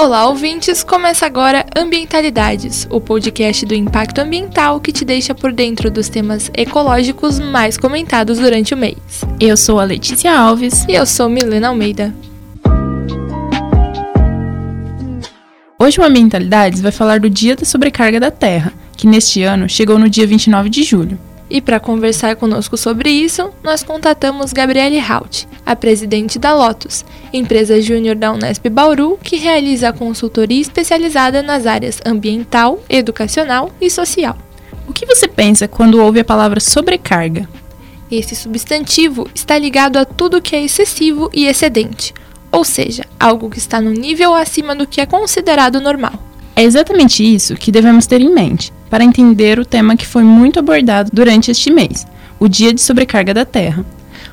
Olá, ouvintes! Começa agora Ambientalidades, o podcast do impacto ambiental que te deixa por dentro dos temas ecológicos mais comentados durante o mês. Eu sou a Letícia Alves. E eu sou Milena Almeida. Hoje o Ambientalidades vai falar do Dia da Sobrecarga da Terra, que neste ano chegou no dia 29 de julho. E para conversar conosco sobre isso, nós contatamos Gabriele Haut, a presidente da Lotus, empresa júnior da Unesp Bauru, que realiza a consultoria especializada nas áreas ambiental, educacional e social. O que você pensa quando ouve a palavra sobrecarga? Esse substantivo está ligado a tudo que é excessivo e excedente, ou seja, algo que está no nível acima do que é considerado normal. É exatamente isso que devemos ter em mente para entender o tema que foi muito abordado durante este mês, o Dia de Sobrecarga da Terra.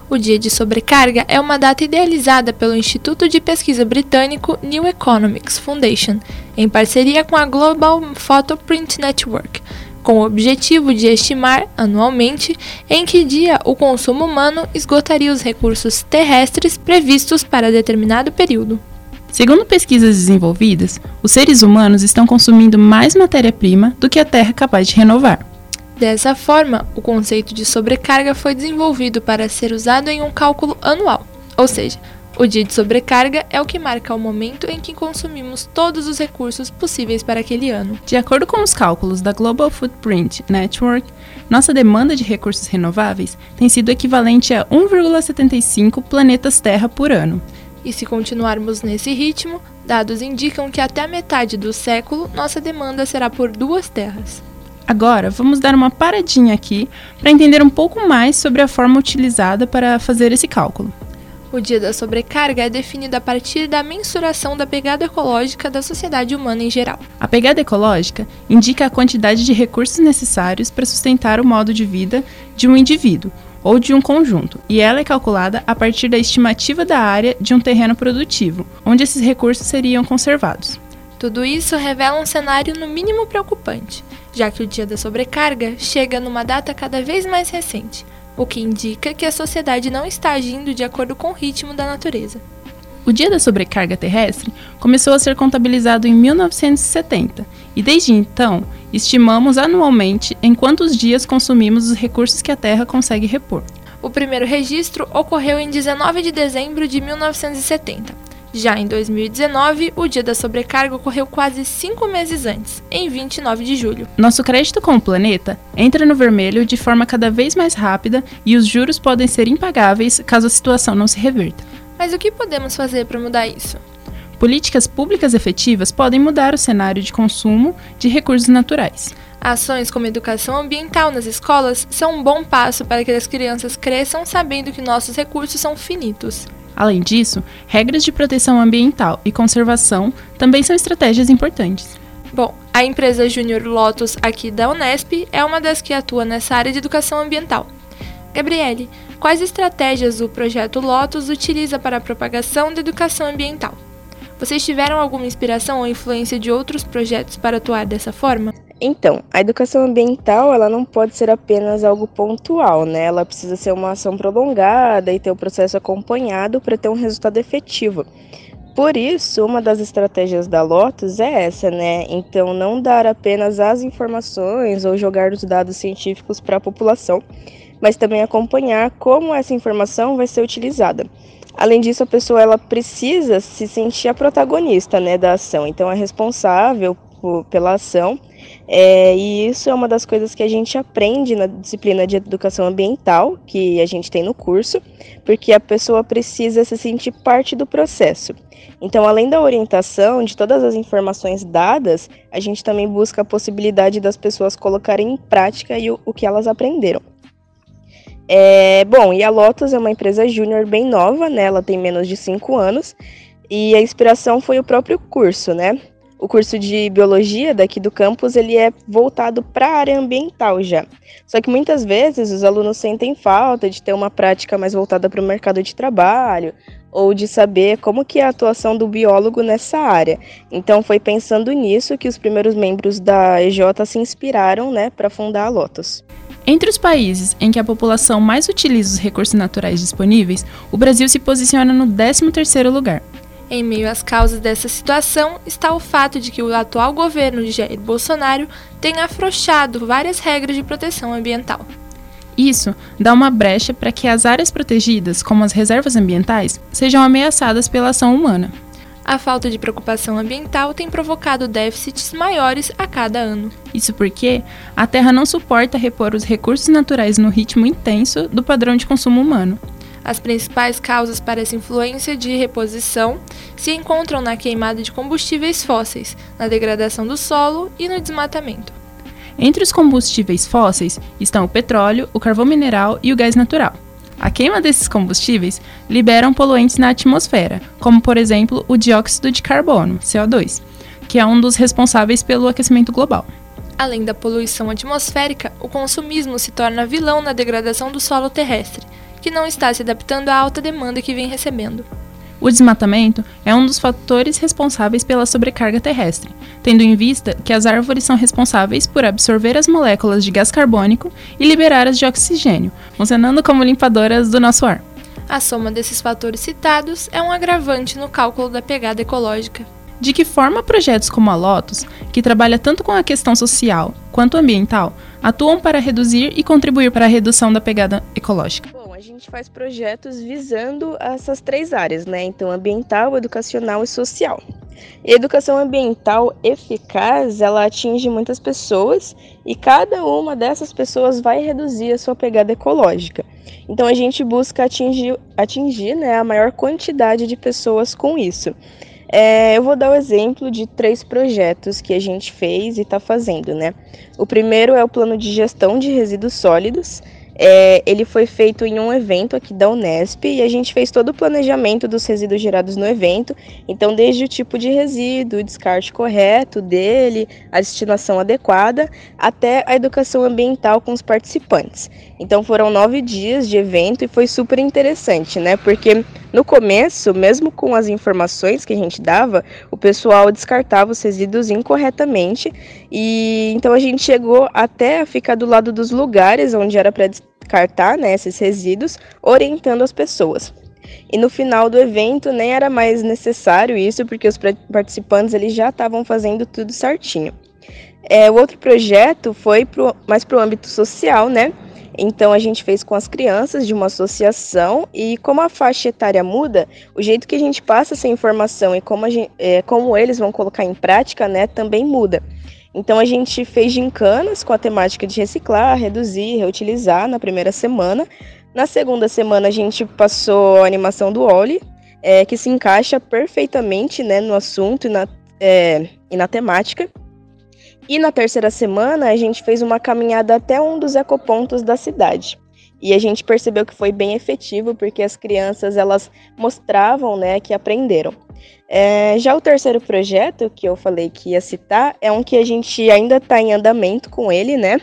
O Dia de Sobrecarga é uma data idealizada pelo Instituto de Pesquisa Britânico New Economics Foundation, em parceria com a Global Photoprint Network, com o objetivo de estimar, anualmente, em que dia o consumo humano esgotaria os recursos terrestres previstos para determinado período. Segundo pesquisas desenvolvidas, os seres humanos estão consumindo mais matéria-prima do que a Terra é capaz de renovar. Dessa forma, o conceito de sobrecarga foi desenvolvido para ser usado em um cálculo anual, ou seja, o dia de sobrecarga é o que marca o momento em que consumimos todos os recursos possíveis para aquele ano. De acordo com os cálculos da Global Footprint Network, nossa demanda de recursos renováveis tem sido equivalente a 1,75 planetas Terra por ano, e se continuarmos nesse ritmo, dados indicam que até a metade do século nossa demanda será por duas terras. Agora, vamos dar uma paradinha aqui para entender um pouco mais sobre a forma utilizada para fazer esse cálculo. O dia da sobrecarga é definido a partir da mensuração da pegada ecológica da sociedade humana em geral. A pegada ecológica indica a quantidade de recursos necessários para sustentar o modo de vida de um indivíduo, ou de um conjunto, e ela é calculada a partir da estimativa da área de um terreno produtivo, onde esses recursos seriam conservados. Tudo isso revela um cenário no mínimo preocupante, já que o dia da sobrecarga chega numa data cada vez mais recente, o que indica que a sociedade não está agindo de acordo com o ritmo da natureza. O dia da sobrecarga terrestre começou a ser contabilizado em 1970 e desde então estimamos anualmente em quantos dias consumimos os recursos que a Terra consegue repor. O primeiro registro ocorreu em 19 de dezembro de 1970. Já em 2019, o dia da sobrecarga ocorreu quase cinco meses antes, em 29 de julho. Nosso crédito com o planeta entra no vermelho de forma cada vez mais rápida e os juros podem ser impagáveis caso a situação não se reverta. Mas o que podemos fazer para mudar isso? Políticas públicas efetivas podem mudar o cenário de consumo de recursos naturais. Ações como educação ambiental nas escolas são um bom passo para que as crianças cresçam sabendo que nossos recursos são finitos. Além disso, regras de proteção ambiental e conservação também são estratégias importantes. Bom, a empresa Júnior Lotus aqui da Unesp é uma das que atua nessa área de educação ambiental. Gabriele, quais estratégias o projeto Lotus utiliza para a propagação da educação ambiental? Vocês tiveram alguma inspiração ou influência de outros projetos para atuar dessa forma? Então, a educação ambiental ela não pode ser apenas algo pontual, né? Ela precisa ser uma ação prolongada e ter o processo acompanhado para ter um resultado efetivo. Por isso, uma das estratégias da Lotus é essa, né? Então, não dar apenas as informações ou jogar os dados científicos para a população, mas também acompanhar como essa informação vai ser utilizada. Além disso, a pessoa ela precisa se sentir a protagonista né, da ação, então é responsável por, pela ação. É, e isso é uma das coisas que a gente aprende na disciplina de educação ambiental, que a gente tem no curso, porque a pessoa precisa se sentir parte do processo. Então, além da orientação, de todas as informações dadas, a gente também busca a possibilidade das pessoas colocarem em prática o, o que elas aprenderam. É, bom, e a Lotus é uma empresa júnior bem nova, né? Ela tem menos de 5 anos. E a inspiração foi o próprio curso, né? O curso de biologia daqui do campus, ele é voltado para a área ambiental já. Só que muitas vezes os alunos sentem falta de ter uma prática mais voltada para o mercado de trabalho ou de saber como que é a atuação do biólogo nessa área. Então foi pensando nisso que os primeiros membros da EJ se inspiraram, né, para fundar a Lotus. Entre os países em que a população mais utiliza os recursos naturais disponíveis, o Brasil se posiciona no 13º lugar. Em meio às causas dessa situação está o fato de que o atual governo de Jair Bolsonaro tem afrouxado várias regras de proteção ambiental. Isso dá uma brecha para que as áreas protegidas, como as reservas ambientais, sejam ameaçadas pela ação humana. A falta de preocupação ambiental tem provocado déficits maiores a cada ano. Isso porque a Terra não suporta repor os recursos naturais no ritmo intenso do padrão de consumo humano. As principais causas para essa influência de reposição se encontram na queimada de combustíveis fósseis, na degradação do solo e no desmatamento. Entre os combustíveis fósseis estão o petróleo, o carvão mineral e o gás natural. A queima desses combustíveis liberam poluentes na atmosfera, como por exemplo o dióxido de carbono, CO2, que é um dos responsáveis pelo aquecimento global. Além da poluição atmosférica, o consumismo se torna vilão na degradação do solo terrestre, que não está se adaptando à alta demanda que vem recebendo. O desmatamento é um dos fatores responsáveis pela sobrecarga terrestre, tendo em vista que as árvores são responsáveis por absorver as moléculas de gás carbônico e liberar as de oxigênio, funcionando como limpadoras do nosso ar. A soma desses fatores citados é um agravante no cálculo da pegada ecológica. De que forma projetos como a Lotus, que trabalha tanto com a questão social quanto ambiental, atuam para reduzir e contribuir para a redução da pegada ecológica? Gente faz projetos visando essas três áreas, né? Então, ambiental, educacional e social. E educação ambiental eficaz, ela atinge muitas pessoas e cada uma dessas pessoas vai reduzir a sua pegada ecológica. Então, a gente busca atingir, atingir né, a maior quantidade de pessoas com isso. É, eu vou dar o exemplo de três projetos que a gente fez e está fazendo, né? O primeiro é o plano de gestão de resíduos sólidos, é, ele foi feito em um evento aqui da Unesp e a gente fez todo o planejamento dos resíduos gerados no evento. Então, desde o tipo de resíduo, o descarte correto dele, a destinação adequada, até a educação ambiental com os participantes. Então, foram nove dias de evento e foi super interessante, né? Porque no começo, mesmo com as informações que a gente dava, o pessoal descartava os resíduos incorretamente e então a gente chegou até a ficar do lado dos lugares onde era para descartar né, esses resíduos, orientando as pessoas. E no final do evento nem era mais necessário isso, porque os participantes eles já estavam fazendo tudo certinho. É, o outro projeto foi pro, mais para o âmbito social, né? Então a gente fez com as crianças de uma associação e como a faixa etária muda, o jeito que a gente passa essa informação e como, gente, é, como eles vão colocar em prática, né, também muda. Então a gente fez gincanas com a temática de reciclar, reduzir, reutilizar na primeira semana. Na segunda semana a gente passou a animação do Oli, é, que se encaixa perfeitamente né, no assunto e na, é, e na temática. E na terceira semana a gente fez uma caminhada até um dos ecopontos da cidade. E a gente percebeu que foi bem efetivo porque as crianças elas mostravam, né, que aprenderam. É, já o terceiro projeto que eu falei que ia citar é um que a gente ainda está em andamento com ele, né?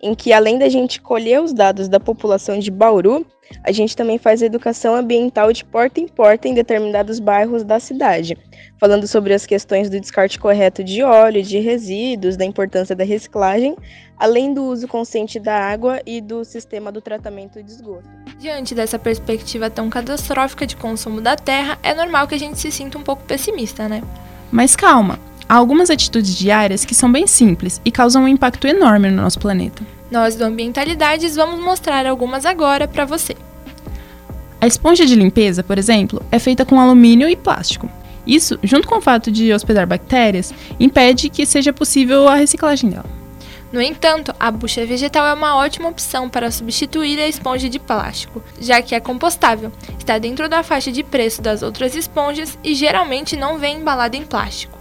Em que além da gente colher os dados da população de Bauru, a gente também faz educação ambiental de porta em porta em determinados bairros da cidade, falando sobre as questões do descarte correto de óleo, de resíduos, da importância da reciclagem, além do uso consciente da água e do sistema do tratamento de esgoto. Diante dessa perspectiva tão catastrófica de consumo da terra, é normal que a gente se sinta um pouco pessimista, né? Mas calma, há algumas atitudes diárias que são bem simples e causam um impacto enorme no nosso planeta. Nós do Ambientalidades vamos mostrar algumas agora para você. A esponja de limpeza, por exemplo, é feita com alumínio e plástico. Isso, junto com o fato de hospedar bactérias, impede que seja possível a reciclagem dela. No entanto, a bucha vegetal é uma ótima opção para substituir a esponja de plástico, já que é compostável, está dentro da faixa de preço das outras esponjas e geralmente não vem embalada em plástico.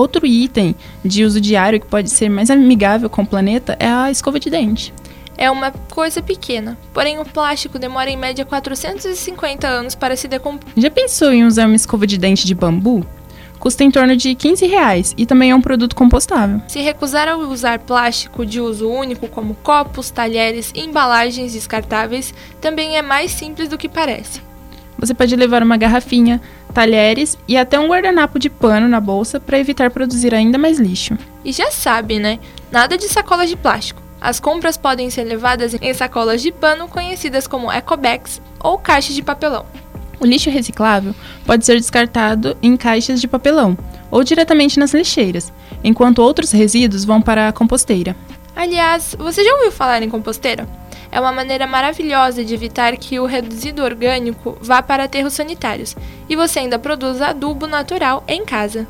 Outro item de uso diário que pode ser mais amigável com o planeta é a escova de dente. É uma coisa pequena, porém o plástico demora em média 450 anos para se decompor. Já pensou em usar uma escova de dente de bambu? custa em torno de 15 reais e também é um produto compostável. Se recusar a usar plástico de uso único, como copos, talheres e embalagens descartáveis, também é mais simples do que parece. Você pode levar uma garrafinha, talheres e até um guardanapo de pano na bolsa para evitar produzir ainda mais lixo. E já sabe, né? Nada de sacolas de plástico. As compras podem ser levadas em sacolas de pano conhecidas como ecobags ou caixas de papelão. O lixo reciclável pode ser descartado em caixas de papelão ou diretamente nas lixeiras, enquanto outros resíduos vão para a composteira. Aliás, você já ouviu falar em composteira? É uma maneira maravilhosa de evitar que o reduzido orgânico vá para aterros sanitários e você ainda produza adubo natural em casa.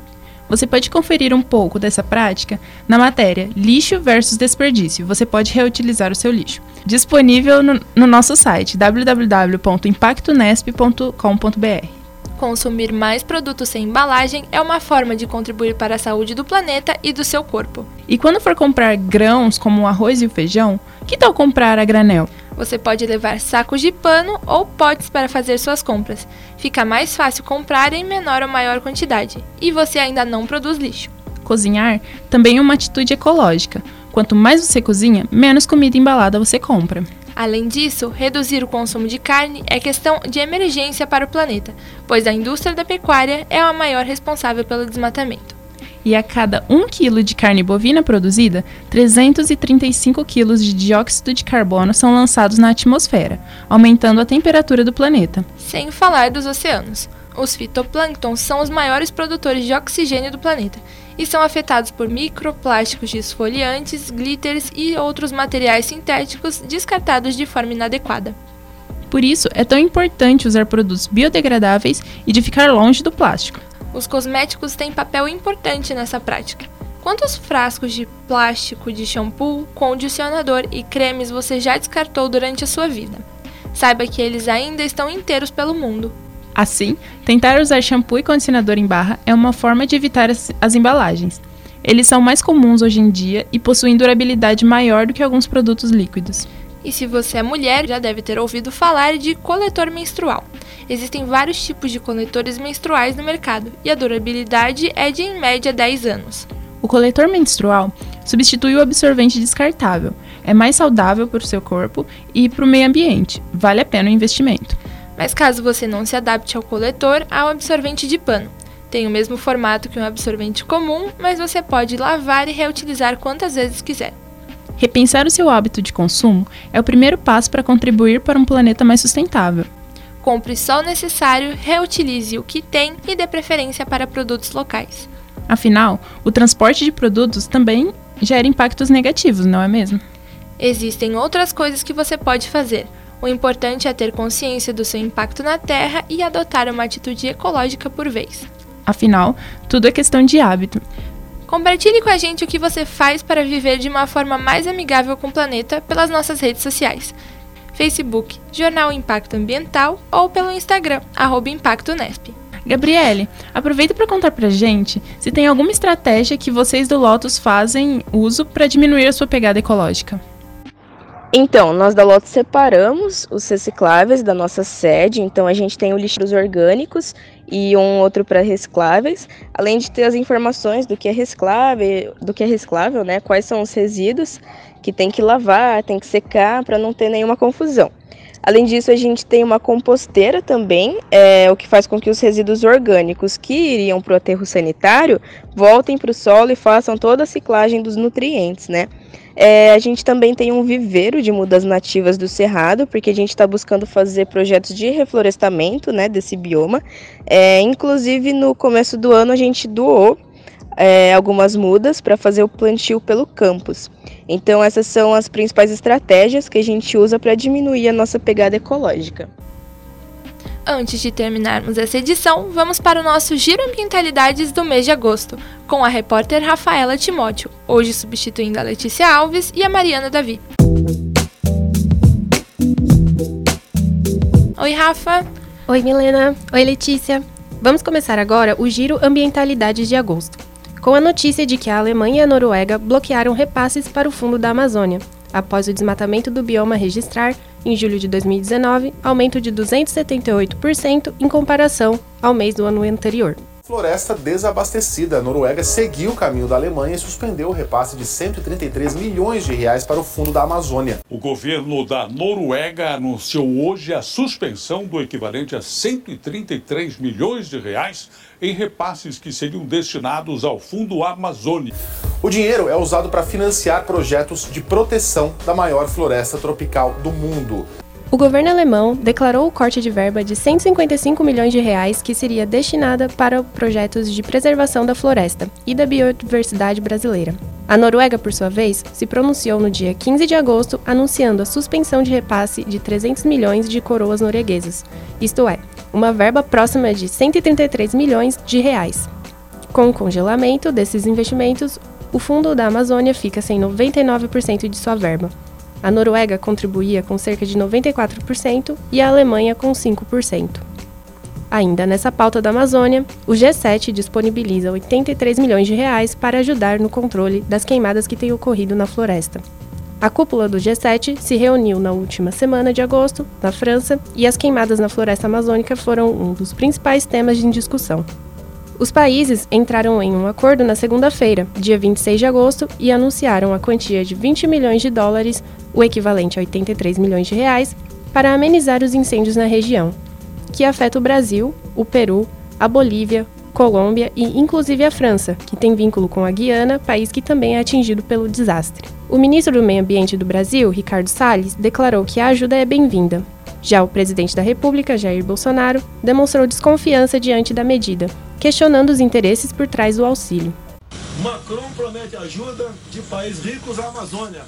Você pode conferir um pouco dessa prática na matéria Lixo versus Desperdício. Você pode reutilizar o seu lixo. Disponível no, no nosso site www.impactonesp.com.br. Consumir mais produtos sem embalagem é uma forma de contribuir para a saúde do planeta e do seu corpo. E quando for comprar grãos como o arroz e o feijão, que tal comprar a granel? Você pode levar sacos de pano ou potes para fazer suas compras. Fica mais fácil comprar em menor ou maior quantidade e você ainda não produz lixo. Cozinhar também é uma atitude ecológica. Quanto mais você cozinha, menos comida embalada você compra. Além disso, reduzir o consumo de carne é questão de emergência para o planeta, pois a indústria da pecuária é a maior responsável pelo desmatamento e a cada 1 kg de carne bovina produzida, 335 kg de dióxido de carbono são lançados na atmosfera, aumentando a temperatura do planeta. Sem falar dos oceanos. Os fitoplânctons são os maiores produtores de oxigênio do planeta e são afetados por microplásticos de esfoliantes, glitters e outros materiais sintéticos descartados de forma inadequada. Por isso, é tão importante usar produtos biodegradáveis e de ficar longe do plástico. Os cosméticos têm papel importante nessa prática. Quantos frascos de plástico de shampoo, condicionador e cremes você já descartou durante a sua vida? Saiba que eles ainda estão inteiros pelo mundo. Assim, tentar usar shampoo e condicionador em barra é uma forma de evitar as, as embalagens. Eles são mais comuns hoje em dia e possuem durabilidade maior do que alguns produtos líquidos. E se você é mulher, já deve ter ouvido falar de coletor menstrual. Existem vários tipos de coletores menstruais no mercado e a durabilidade é de em média 10 anos. O coletor menstrual substitui o absorvente descartável. É mais saudável para o seu corpo e para o meio ambiente. Vale a pena o investimento. Mas caso você não se adapte ao coletor, há o absorvente de pano. Tem o mesmo formato que um absorvente comum, mas você pode lavar e reutilizar quantas vezes quiser. Repensar o seu hábito de consumo é o primeiro passo para contribuir para um planeta mais sustentável. Compre só o necessário, reutilize o que tem e dê preferência para produtos locais. Afinal, o transporte de produtos também gera impactos negativos, não é mesmo? Existem outras coisas que você pode fazer. O importante é ter consciência do seu impacto na Terra e adotar uma atitude ecológica por vez. Afinal, tudo é questão de hábito. Compartilhe com a gente o que você faz para viver de uma forma mais amigável com o planeta pelas nossas redes sociais. Facebook, Jornal Impacto Ambiental ou pelo Instagram, arroba ImpactoNesp. Gabriele, aproveita para contar pra gente se tem alguma estratégia que vocês do Lotus fazem uso para diminuir a sua pegada ecológica. Então, nós da Lotus separamos os recicláveis da nossa sede, então a gente tem o lixo dos orgânicos e um outro para recicláveis, além de ter as informações do que é reciclável, do que é reciclável, né? Quais são os resíduos que tem que lavar, tem que secar para não ter nenhuma confusão. Além disso, a gente tem uma composteira também, é, o que faz com que os resíduos orgânicos que iriam para o aterro sanitário voltem para o solo e façam toda a ciclagem dos nutrientes, né? É, a gente também tem um viveiro de mudas nativas do Cerrado, porque a gente está buscando fazer projetos de reflorestamento né, desse bioma. É, inclusive, no começo do ano, a gente doou é, algumas mudas para fazer o plantio pelo campus. Então, essas são as principais estratégias que a gente usa para diminuir a nossa pegada ecológica. Antes de terminarmos essa edição, vamos para o nosso Giro Ambientalidades do mês de agosto, com a repórter Rafaela Timóteo, hoje substituindo a Letícia Alves e a Mariana Davi. Oi, Rafa. Oi, Milena. Oi, Letícia. Vamos começar agora o Giro Ambientalidades de agosto, com a notícia de que a Alemanha e a Noruega bloquearam repasses para o Fundo da Amazônia, após o desmatamento do bioma registrar em julho de 2019, aumento de 278% em comparação ao mês do ano anterior. Floresta desabastecida. A Noruega seguiu o caminho da Alemanha e suspendeu o repasse de 133 milhões de reais para o Fundo da Amazônia. O governo da Noruega anunciou hoje a suspensão do equivalente a 133 milhões de reais em repasses que seriam destinados ao Fundo Amazônia. O dinheiro é usado para financiar projetos de proteção da maior floresta tropical do mundo. O governo alemão declarou o corte de verba de 155 milhões de reais que seria destinada para projetos de preservação da floresta e da biodiversidade brasileira. A Noruega, por sua vez, se pronunciou no dia 15 de agosto anunciando a suspensão de repasse de 300 milhões de coroas norueguesas, isto é, uma verba próxima de 133 milhões de reais. Com o congelamento desses investimentos, o Fundo da Amazônia fica sem 99% de sua verba. A Noruega contribuía com cerca de 94% e a Alemanha com 5%. Ainda nessa pauta da Amazônia, o G7 disponibiliza 83 milhões de reais para ajudar no controle das queimadas que têm ocorrido na floresta. A cúpula do G7 se reuniu na última semana de agosto, na França, e as queimadas na floresta amazônica foram um dos principais temas de discussão. Os países entraram em um acordo na segunda-feira, dia 26 de agosto, e anunciaram a quantia de 20 milhões de dólares, o equivalente a 83 milhões de reais, para amenizar os incêndios na região, que afeta o Brasil, o Peru, a Bolívia, Colômbia e inclusive a França, que tem vínculo com a Guiana, país que também é atingido pelo desastre. O ministro do Meio Ambiente do Brasil, Ricardo Salles, declarou que a ajuda é bem-vinda. Já o presidente da República, Jair Bolsonaro, demonstrou desconfiança diante da medida, questionando os interesses por trás do auxílio. Macron promete ajuda de países ricos à Amazônia.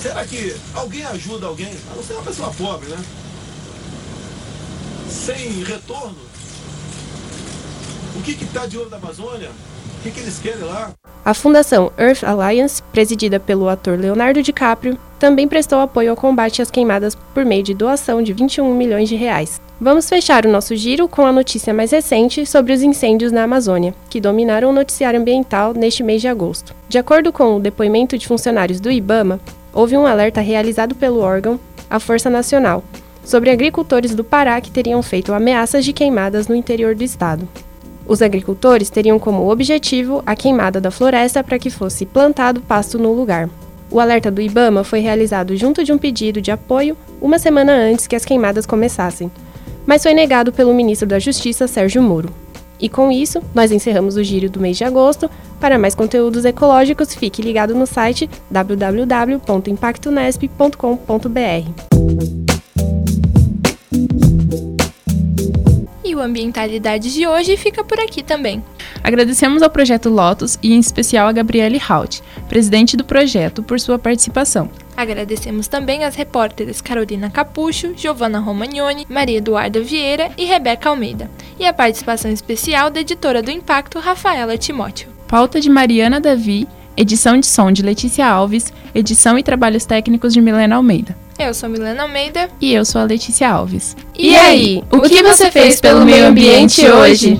Será que alguém ajuda alguém? A não ser uma pessoa pobre, né? Sem retorno? O que está de olho da Amazônia? O que, que eles querem lá? A Fundação Earth Alliance, presidida pelo ator Leonardo DiCaprio, também prestou apoio ao combate às queimadas por meio de doação de 21 milhões de reais. Vamos fechar o nosso giro com a notícia mais recente sobre os incêndios na Amazônia, que dominaram o noticiário ambiental neste mês de agosto. De acordo com o depoimento de funcionários do IBAMA, houve um alerta realizado pelo órgão, a Força Nacional, sobre agricultores do Pará que teriam feito ameaças de queimadas no interior do estado. Os agricultores teriam como objetivo a queimada da floresta para que fosse plantado pasto no lugar. O alerta do Ibama foi realizado junto de um pedido de apoio uma semana antes que as queimadas começassem, mas foi negado pelo ministro da Justiça, Sérgio Moro. E com isso, nós encerramos o giro do mês de agosto. Para mais conteúdos ecológicos, fique ligado no site www.impactonesp.com.br. o Ambientalidade de hoje fica por aqui também. Agradecemos ao Projeto Lotus e em especial a Gabriele Haut, presidente do projeto, por sua participação. Agradecemos também às repórteres Carolina Capucho, Giovanna Romagnoni, Maria Eduarda Vieira e Rebeca Almeida, e a participação especial da editora do Impacto, Rafaela Timóteo. Pauta de Mariana Davi, edição de som de Letícia Alves, edição e trabalhos técnicos de Milena Almeida. Eu sou Milena Almeida. E eu sou a Letícia Alves. E aí, o que você fez pelo meio ambiente hoje?